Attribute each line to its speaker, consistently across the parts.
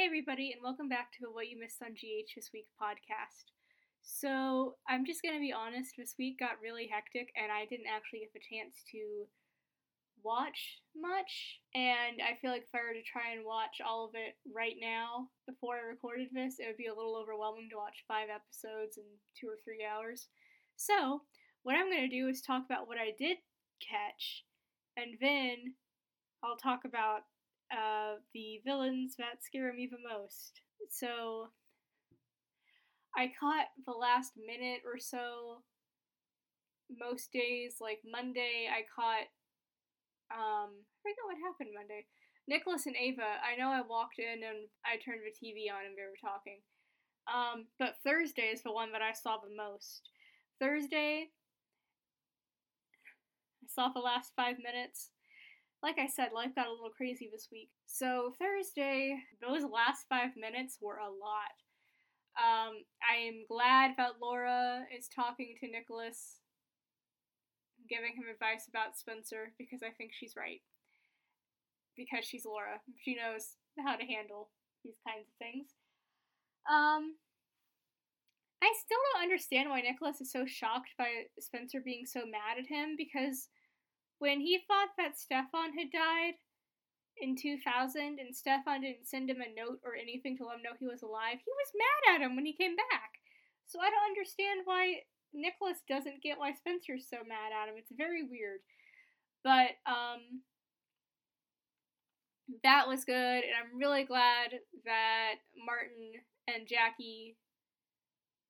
Speaker 1: Hey, everybody, and welcome back to the What You Missed on GH This Week podcast. So, I'm just going to be honest, this week got really hectic, and I didn't actually get the chance to watch much. And I feel like if I were to try and watch all of it right now before I recorded this, it would be a little overwhelming to watch five episodes in two or three hours. So, what I'm going to do is talk about what I did catch, and then I'll talk about uh, the villains that scare me the most. So I caught the last minute or so most days. Like Monday, I caught. Um, I forget what happened Monday. Nicholas and Ava. I know I walked in and I turned the TV on and they were talking. Um, but Thursday is the one that I saw the most. Thursday, I saw the last five minutes like I said, life got a little crazy this week. So Thursday, those last five minutes were a lot. Um, I am glad that Laura is talking to Nicholas, giving him advice about Spencer because I think she's right. Because she's Laura, she knows how to handle these kinds of things. Um, I still don't understand why Nicholas is so shocked by Spencer being so mad at him because when he thought that Stefan had died in 2000 and Stefan didn't send him a note or anything to let him know he was alive, he was mad at him when he came back. So I don't understand why Nicholas doesn't get why Spencer's so mad at him. It's very weird. But um that was good and I'm really glad that Martin and Jackie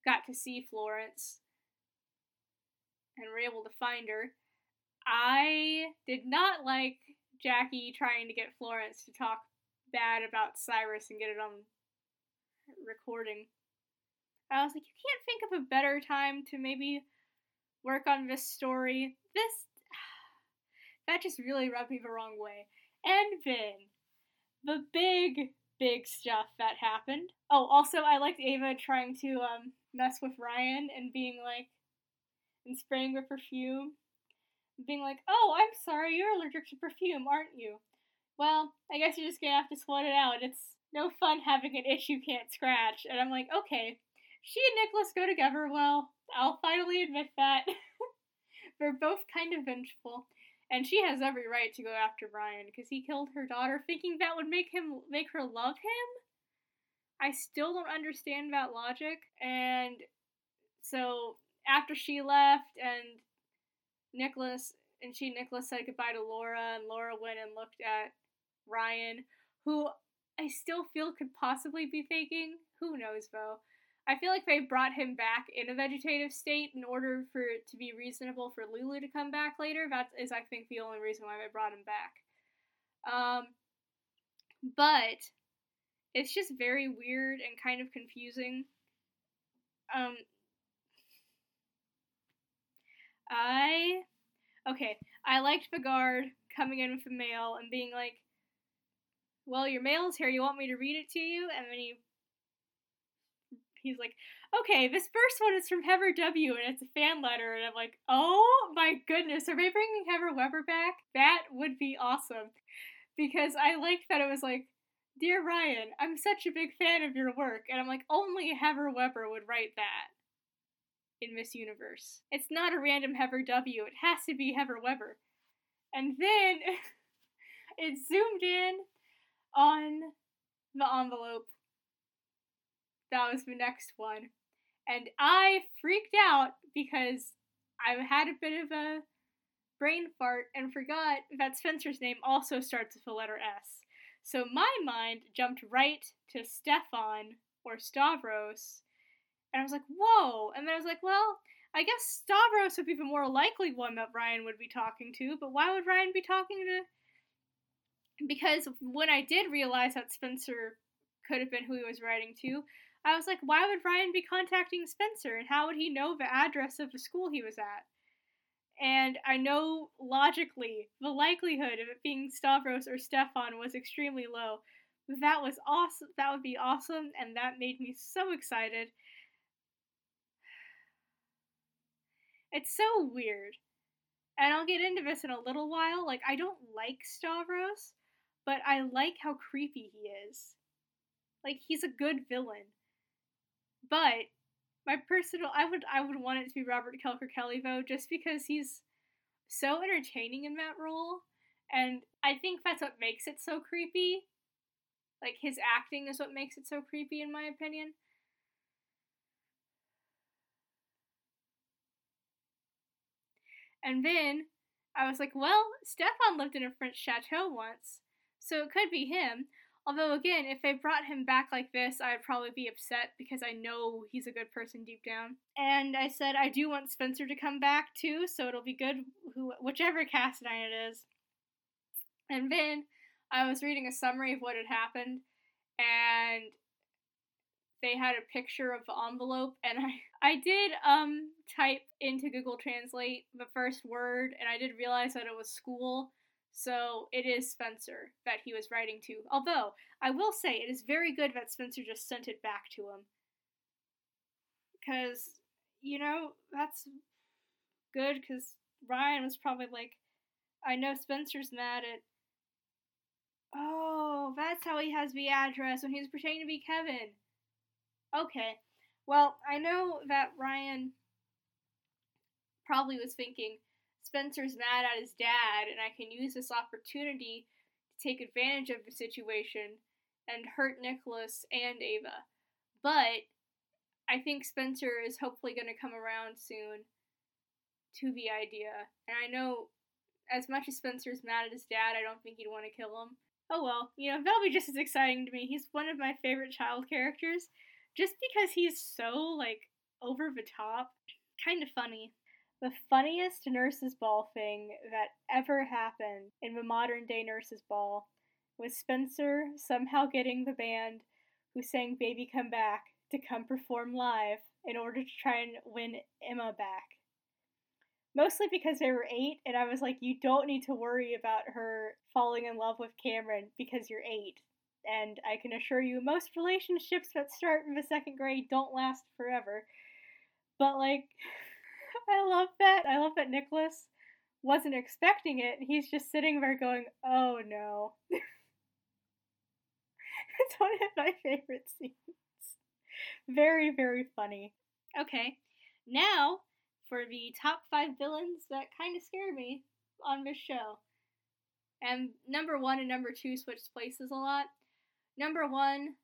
Speaker 1: got to see Florence and were able to find her. I did not like Jackie trying to get Florence to talk bad about Cyrus and get it on recording. I was like, you can't think of a better time to maybe work on this story. This that just really rubbed me the wrong way. And then the big, big stuff that happened. Oh, also I liked Ava trying to um, mess with Ryan and being like and spraying with perfume being like, "Oh, I'm sorry, you're allergic to perfume, aren't you?" Well, I guess you're just gonna have to sweat it out. It's no fun having an itch you can't scratch. And I'm like, okay, she and Nicholas go together well. I'll finally admit that. They're both kind of vengeful. And she has every right to go after Ryan because he killed her daughter, thinking that would make him make her love him. I still don't understand that logic. And so after she left and Nicholas and she Nicholas said goodbye to Laura, and Laura went and looked at Ryan, who I still feel could possibly be faking. Who knows though? I feel like they brought him back in a vegetative state in order for it to be reasonable for Lulu to come back later. That is, I think, the only reason why they brought him back. Um, but it's just very weird and kind of confusing. Um, I okay, I liked guard coming in with the mail and being like, "Well, your mail's here. You want me to read it to you?" And then he he's like, "Okay, this first one is from Heather W. and it's a fan letter." And I'm like, "Oh my goodness, are they bringing Heather Webber back? That would be awesome." Because I liked that it was like, "Dear Ryan, I'm such a big fan of your work," and I'm like, "Only Heather Webber would write that." In Miss Universe. It's not a random Heather W. It has to be Heather Webber. And then it zoomed in on the envelope. That was the next one. And I freaked out because I had a bit of a brain fart and forgot that Spencer's name also starts with the letter S. So my mind jumped right to Stefan or Stavros and I was like, whoa. And then I was like, well, I guess Stavros would be the more likely one that Ryan would be talking to, but why would Ryan be talking to? Because when I did realize that Spencer could have been who he was writing to, I was like, why would Ryan be contacting Spencer? And how would he know the address of the school he was at? And I know logically the likelihood of it being Stavros or Stefan was extremely low. That was awesome. That would be awesome, and that made me so excited. It's so weird. And I'll get into this in a little while. Like, I don't like Stavros, but I like how creepy he is. Like he's a good villain. But my personal I would I would want it to be Robert Kelker Kelly though, just because he's so entertaining in that role. And I think that's what makes it so creepy. Like his acting is what makes it so creepy in my opinion. And then I was like, well, Stefan lived in a French chateau once, so it could be him. Although, again, if they brought him back like this, I'd probably be upset because I know he's a good person deep down. And I said I do want Spencer to come back too, so it'll be good, who, whichever cast it is. And then I was reading a summary of what had happened, and they had a picture of the envelope, and I I did um type into Google Translate the first word, and I did realize that it was school. So it is Spencer that he was writing to. Although, I will say, it is very good that Spencer just sent it back to him. Because, you know, that's good, because Ryan was probably like, I know Spencer's mad at. Oh, that's how he has the address when he's pretending to be Kevin. Okay. Well, I know that Ryan probably was thinking, Spencer's mad at his dad, and I can use this opportunity to take advantage of the situation and hurt Nicholas and Ava. But I think Spencer is hopefully going to come around soon to the idea. And I know as much as Spencer's mad at his dad, I don't think he'd want to kill him. Oh well, you know, that'll be just as exciting to me. He's one of my favorite child characters just because he's so, like, over the top. Kind of funny. The funniest nurses' ball thing that ever happened in the modern day nurses' ball was Spencer somehow getting the band who sang Baby Come Back to come perform live in order to try and win Emma back. Mostly because they were eight, and I was like, you don't need to worry about her falling in love with Cameron because you're eight. And I can assure you, most relationships that start in the second grade don't last forever. But, like, I love that. I love that Nicholas wasn't expecting it. He's just sitting there going, oh no. it's one of my favorite scenes. Very, very funny. Okay, now for the top five villains that kind of scare me on this show. And number one and number two switch places a lot. Number one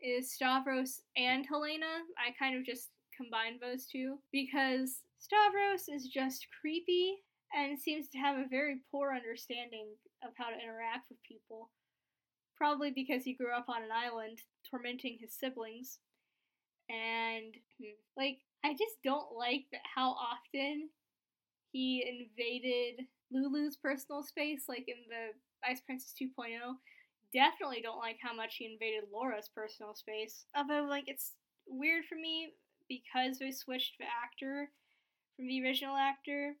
Speaker 1: is Stavros and Helena. I kind of just combined those two because Stavros is just creepy and seems to have a very poor understanding of how to interact with people. Probably because he grew up on an island tormenting his siblings. And, hmm, like, I just don't like that how often he invaded Lulu's personal space, like in the Ice Princess 2.0. Definitely don't like how much he invaded Laura's personal space. Although, like, it's weird for me because they switched the actor from the original actor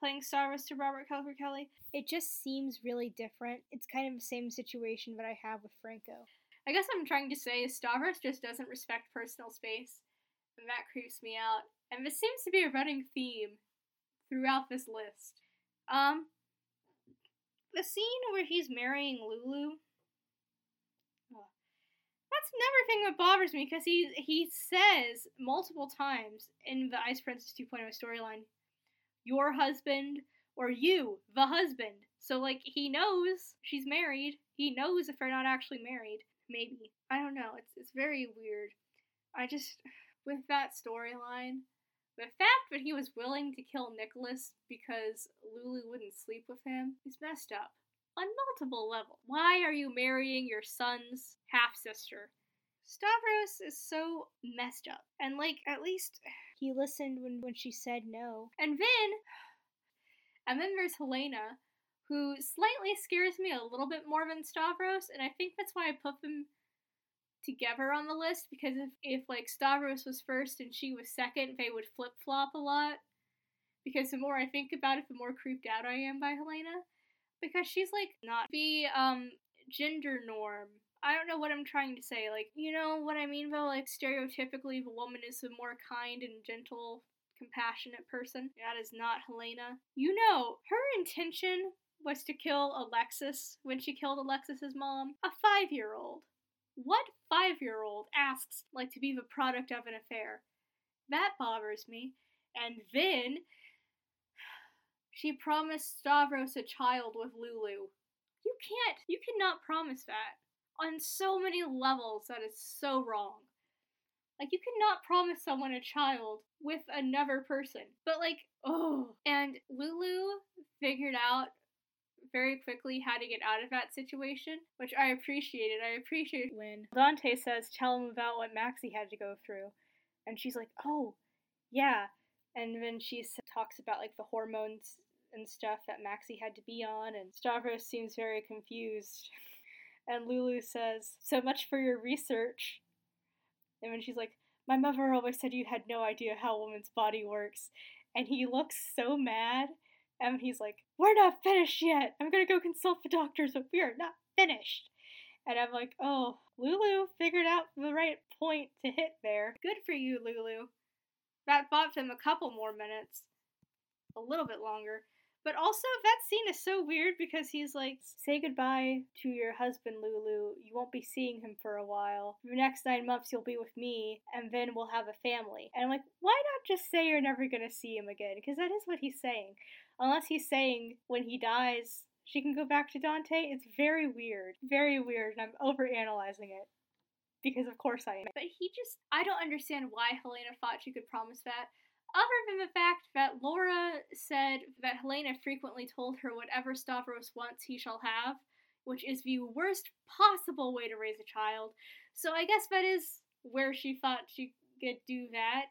Speaker 1: playing Stavros to Robert Kelker Kelly. It just seems really different. It's kind of the same situation that I have with Franco. I guess I'm trying to say is Stavros just doesn't respect personal space, and that creeps me out. And this seems to be a running theme throughout this list. Um, the scene where he's marrying Lulu that's another thing that bothers me because he he says multiple times in the Ice Princess 2.0 storyline, your husband or you, the husband. So like he knows she's married. He knows if they're not actually married. Maybe I don't know. It's it's very weird. I just with that storyline, the fact that he was willing to kill Nicholas because Lulu wouldn't sleep with him is messed up on multiple levels. Why are you marrying your son's half sister? Stavros is so messed up. And like at least he listened when, when she said no. And then and then there's Helena, who slightly scares me a little bit more than Stavros, and I think that's why I put them together on the list because if, if like Stavros was first and she was second, they would flip flop a lot. Because the more I think about it, the more creeped out I am by Helena because she's like not the um gender norm. I don't know what I'm trying to say. Like, you know what I mean though? Like stereotypically the woman is the more kind and gentle, compassionate person. That is not Helena. You know, her intention was to kill Alexis when she killed Alexis's mom. A five year old. What five five year old asks, like, to be the product of an affair. That bothers me. And then she promised Stavros a child with Lulu. You can't, you cannot promise that. On so many levels, that is so wrong. Like, you cannot promise someone a child with another person. But, like, oh. And Lulu figured out very quickly how to get out of that situation, which I appreciated. I appreciate when Dante says, Tell him about what Maxie had to go through. And she's like, Oh, yeah. And then she talks about like the hormones and stuff that Maxie had to be on, and Stavros seems very confused. and Lulu says, So much for your research. And when she's like, My mother always said you had no idea how a woman's body works. And he looks so mad. And he's like, We're not finished yet. I'm gonna go consult the doctors, but we are not finished. And I'm like, Oh, Lulu figured out the right point to hit there. Good for you, Lulu. That bought them a couple more minutes. A little bit longer. But also, that scene is so weird because he's like, say goodbye to your husband, Lulu. You won't be seeing him for a while. For the next nine months, you'll be with me, and then we'll have a family. And I'm like, why not just say you're never gonna see him again? Because that is what he's saying. Unless he's saying when he dies, she can go back to Dante. It's very weird. Very weird, and I'm overanalyzing it because of course I am. But he just, I don't understand why Helena thought she could promise that. Other than the fact that Laura said that Helena frequently told her whatever Stavros wants he shall have, which is the worst possible way to raise a child. So I guess that is where she thought she could do that.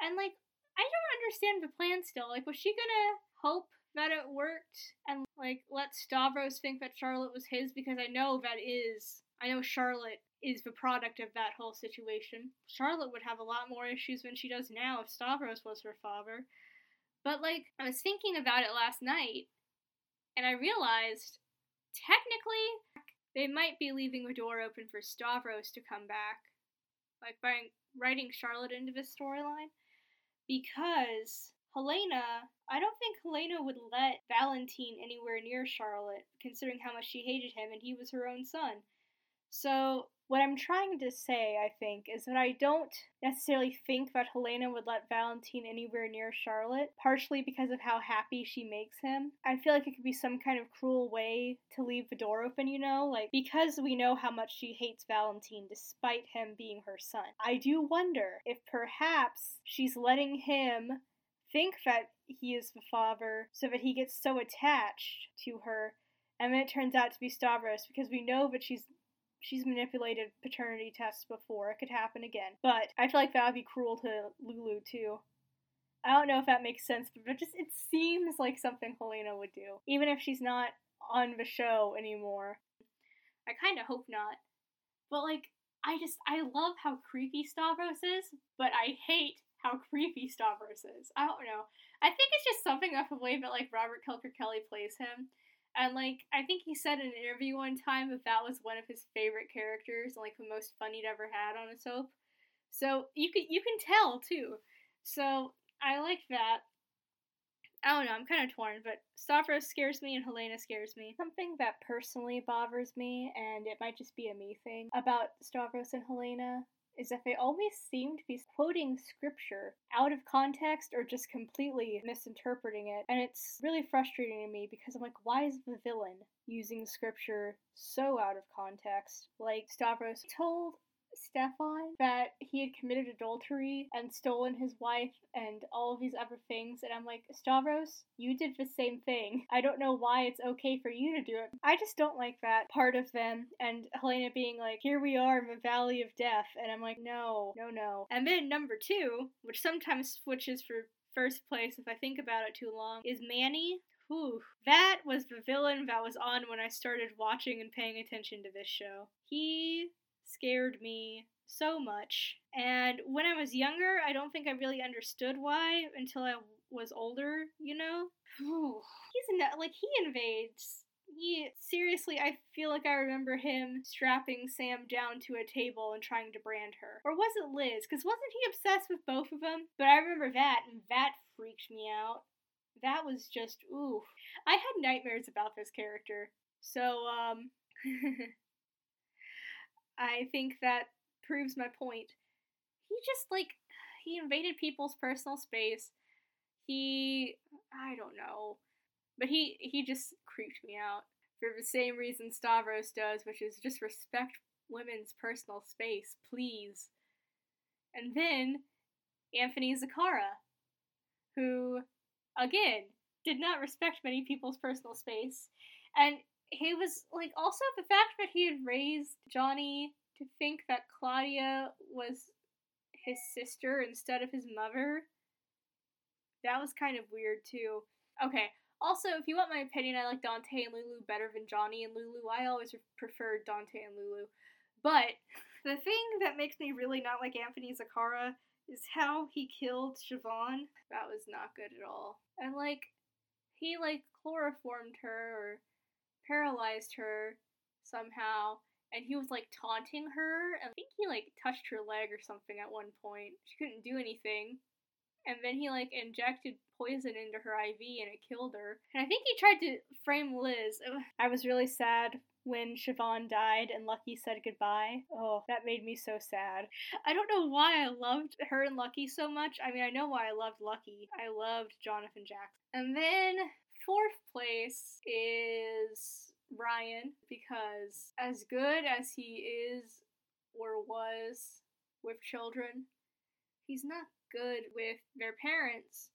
Speaker 1: And like, I don't understand the plan still. Like, was she gonna hope that it worked and like let Stavros think that Charlotte was his? Because I know that is, I know Charlotte is the product of that whole situation. Charlotte would have a lot more issues than she does now if Stavros was her father. But, like, I was thinking about it last night, and I realized technically they might be leaving the door open for Stavros to come back. Like, by writing Charlotte into this storyline. Because Helena, I don't think Helena would let Valentine anywhere near Charlotte, considering how much she hated him and he was her own son. So what I'm trying to say, I think, is that I don't necessarily think that Helena would let Valentine anywhere near Charlotte, partially because of how happy she makes him. I feel like it could be some kind of cruel way to leave the door open, you know? Like, because we know how much she hates Valentine despite him being her son. I do wonder if perhaps she's letting him think that he is the father so that he gets so attached to her and then it turns out to be Stavros because we know that she's she's manipulated paternity tests before. It could happen again. But I feel like that would be cruel to Lulu too. I don't know if that makes sense, but it just it seems like something Helena would do, even if she's not on the show anymore. I kind of hope not. But like, I just I love how creepy Stavros is, but I hate how creepy Stavros is. I don't know. I think it's just something of the way that like Robert Kelker Kelly plays him. And like I think he said in an interview one time that that was one of his favorite characters, and like the most fun he'd ever had on a soap. So you can you can tell too. So I like that. I don't know, I'm kind of torn, but Stavros scares me and Helena scares me. Something that personally bothers me, and it might just be a me thing, about Stavros and Helena is that they always seem to be quoting scripture out of context or just completely misinterpreting it. And it's really frustrating to me because I'm like, why is the villain using scripture so out of context? Like, Stavros told Stefan that he had committed adultery and stolen his wife and all of these other things. And I'm like, Stavros, you did the same thing. I don't know why it's okay for you to do it. I just don't like that part of them. And Helena being like, here we are in the valley of death. And I'm like, no, no, no. And then number two, which sometimes switches for first place if I think about it too long, is Manny. Whew, that was the villain that was on when I started watching and paying attention to this show. He scared me so much. And when I was younger, I don't think I really understood why until I was older, you know? He's not, like, he invades. He, seriously, I feel like I remember him strapping Sam down to a table and trying to brand her. Or was it Liz? Because wasn't he obsessed with both of them? But I remember that, and that freaked me out. That was just, ooh. I had nightmares about this character. So, um. I think that proves my point. He just like he invaded people's personal space. He I don't know. But he he just creeped me out for the same reason Stavros does, which is just respect women's personal space, please. And then Anthony Zacchara, who again did not respect many people's personal space. And he was like also the fact that he had raised Johnny to think that Claudia was his sister instead of his mother. That was kind of weird too. Okay, also, if you want my opinion, I like Dante and Lulu better than Johnny and Lulu. I always preferred Dante and Lulu. But the thing that makes me really not like Anthony Zacchara is how he killed Siobhan. That was not good at all. And like, he like chloroformed her or paralyzed her somehow and he was like taunting her and I think he like touched her leg or something at one point. She couldn't do anything. And then he like injected poison into her IV and it killed her. And I think he tried to frame Liz. I was really sad when Siobhan died and Lucky said goodbye. Oh, that made me so sad. I don't know why I loved her and Lucky so much. I mean, I know why I loved Lucky. I loved Jonathan Jackson. And then fourth place is Ryan because as good as he is or was with children, he's not good with their parents.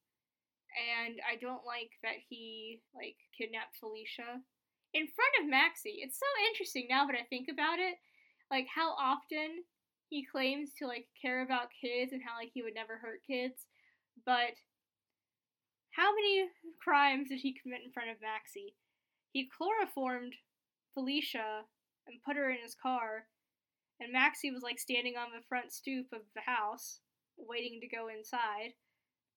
Speaker 1: And I don't like that he like kidnapped Felicia in front of Maxie. It's so interesting now that I think about it, like how often he claims to like care about kids and how like he would never hurt kids, but how many crimes did he commit in front of Maxie? He chloroformed Felicia and put her in his car, and Maxie was like standing on the front stoop of the house, waiting to go inside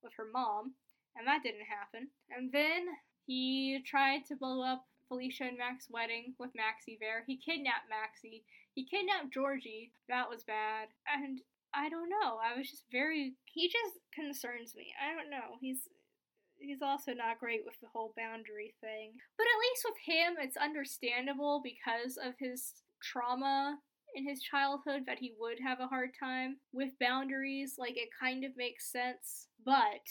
Speaker 1: with her mom, and that didn't happen. And then he tried to blow up Felicia and Mac's wedding with Maxie there. He kidnapped Maxie. He kidnapped Georgie. That was bad. And I don't know. I was just very. He just concerns me. I don't know. He's. He's also not great with the whole boundary thing. But at least with him, it's understandable because of his trauma in his childhood that he would have a hard time with boundaries. Like, it kind of makes sense. But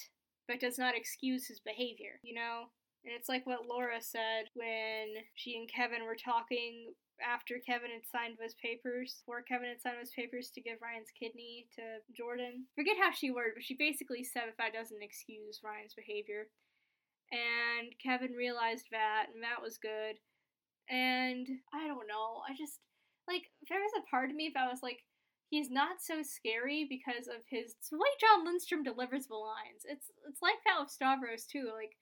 Speaker 1: that does not excuse his behavior, you know? And it's like what Laura said when she and Kevin were talking after Kevin had signed those papers, before Kevin had signed those papers to give Ryan's kidney to Jordan. Forget how she worded, but she basically said if that doesn't excuse Ryan's behavior. And Kevin realized that, and that was good. And I don't know, I just, like, there was a part of me that was like, he's not so scary because of his the Jon Lindstrom delivers the lines. It's it's like that with Stavros too. Like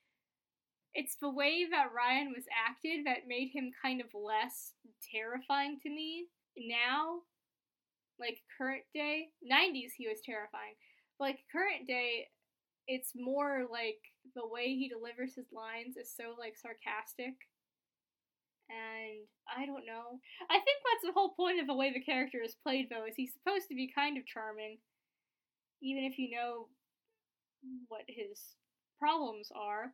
Speaker 1: it's the way that Ryan was acted that made him kind of less terrifying to me. Now, like current day, 90s he was terrifying. Like current day, it's more like the way he delivers his lines is so like sarcastic. And I don't know. I think that's the whole point of the way the character is played though, is he's supposed to be kind of charming. Even if you know what his problems are.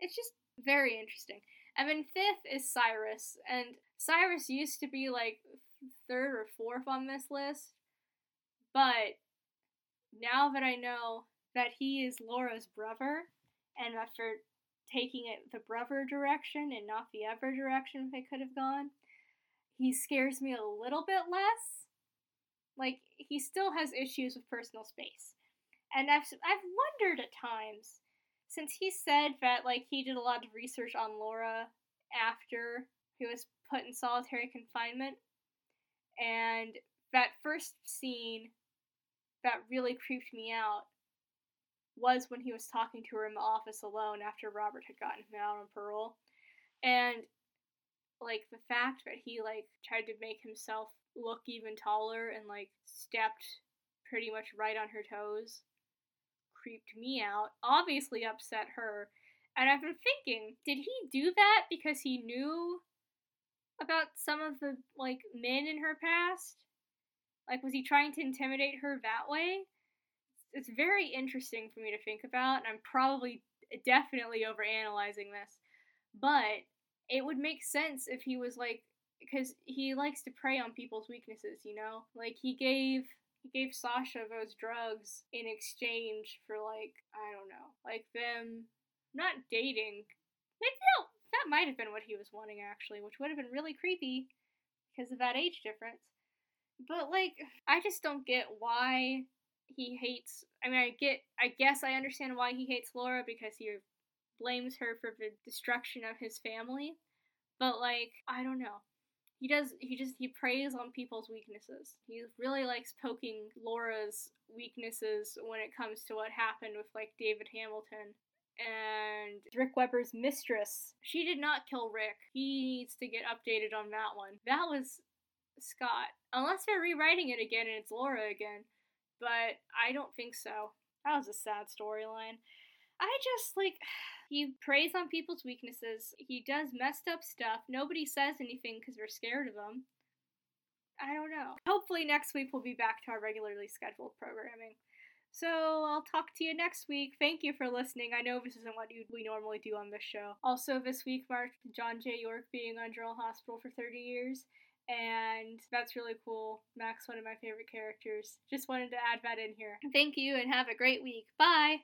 Speaker 1: It's just very interesting. And then fifth is Cyrus, and Cyrus used to be like third or fourth on this list, but now that I know that he is Laura's brother, and after taking it the brother direction and not the other direction they could have gone, he scares me a little bit less. Like he still has issues with personal space, and I've I've wondered at times since he said that like he did a lot of research on Laura after he was put in solitary confinement, and that first scene that really creeped me out was when he was talking to her in the office alone after Robert had gotten him out on parole. And like the fact that he like tried to make himself look even taller and like stepped pretty much right on her toes creeped me out, obviously upset her. And I've been thinking, did he do that because he knew about some of the like men in her past? Like was he trying to intimidate her that way? It's very interesting for me to think about, and I'm probably definitely overanalyzing this. But it would make sense if he was like because he likes to prey on people's weaknesses, you know? Like he gave he gave Sasha those drugs in exchange for like I don't know, like them not dating. Maybe no, that might have been what he was wanting actually, which would have been really creepy because of that age difference. But like I just don't get why he hates I mean I get I guess I understand why he hates Laura because he blames her for the destruction of his family. But like I don't know he does he just he preys on people's weaknesses. He really likes poking laura's weaknesses when it comes to what happened with like david hamilton and rick webber's mistress. She did not kill rick. He needs to get updated on that one. That was scott. Unless they're rewriting it again and it's laura again but i don't think so. That was a sad storyline i just like he preys on people's weaknesses. He does messed up stuff. Nobody says anything because they're scared of him. I don't know. Hopefully, next week we'll be back to our regularly scheduled programming. So I'll talk to you next week. Thank you for listening. I know this isn't what we normally do on this show. Also, this week marked John J. York being on General Hospital for 30 years, and that's really cool. Mac, one of my favorite characters. Just wanted to add that in here. Thank you, and have a great week. Bye!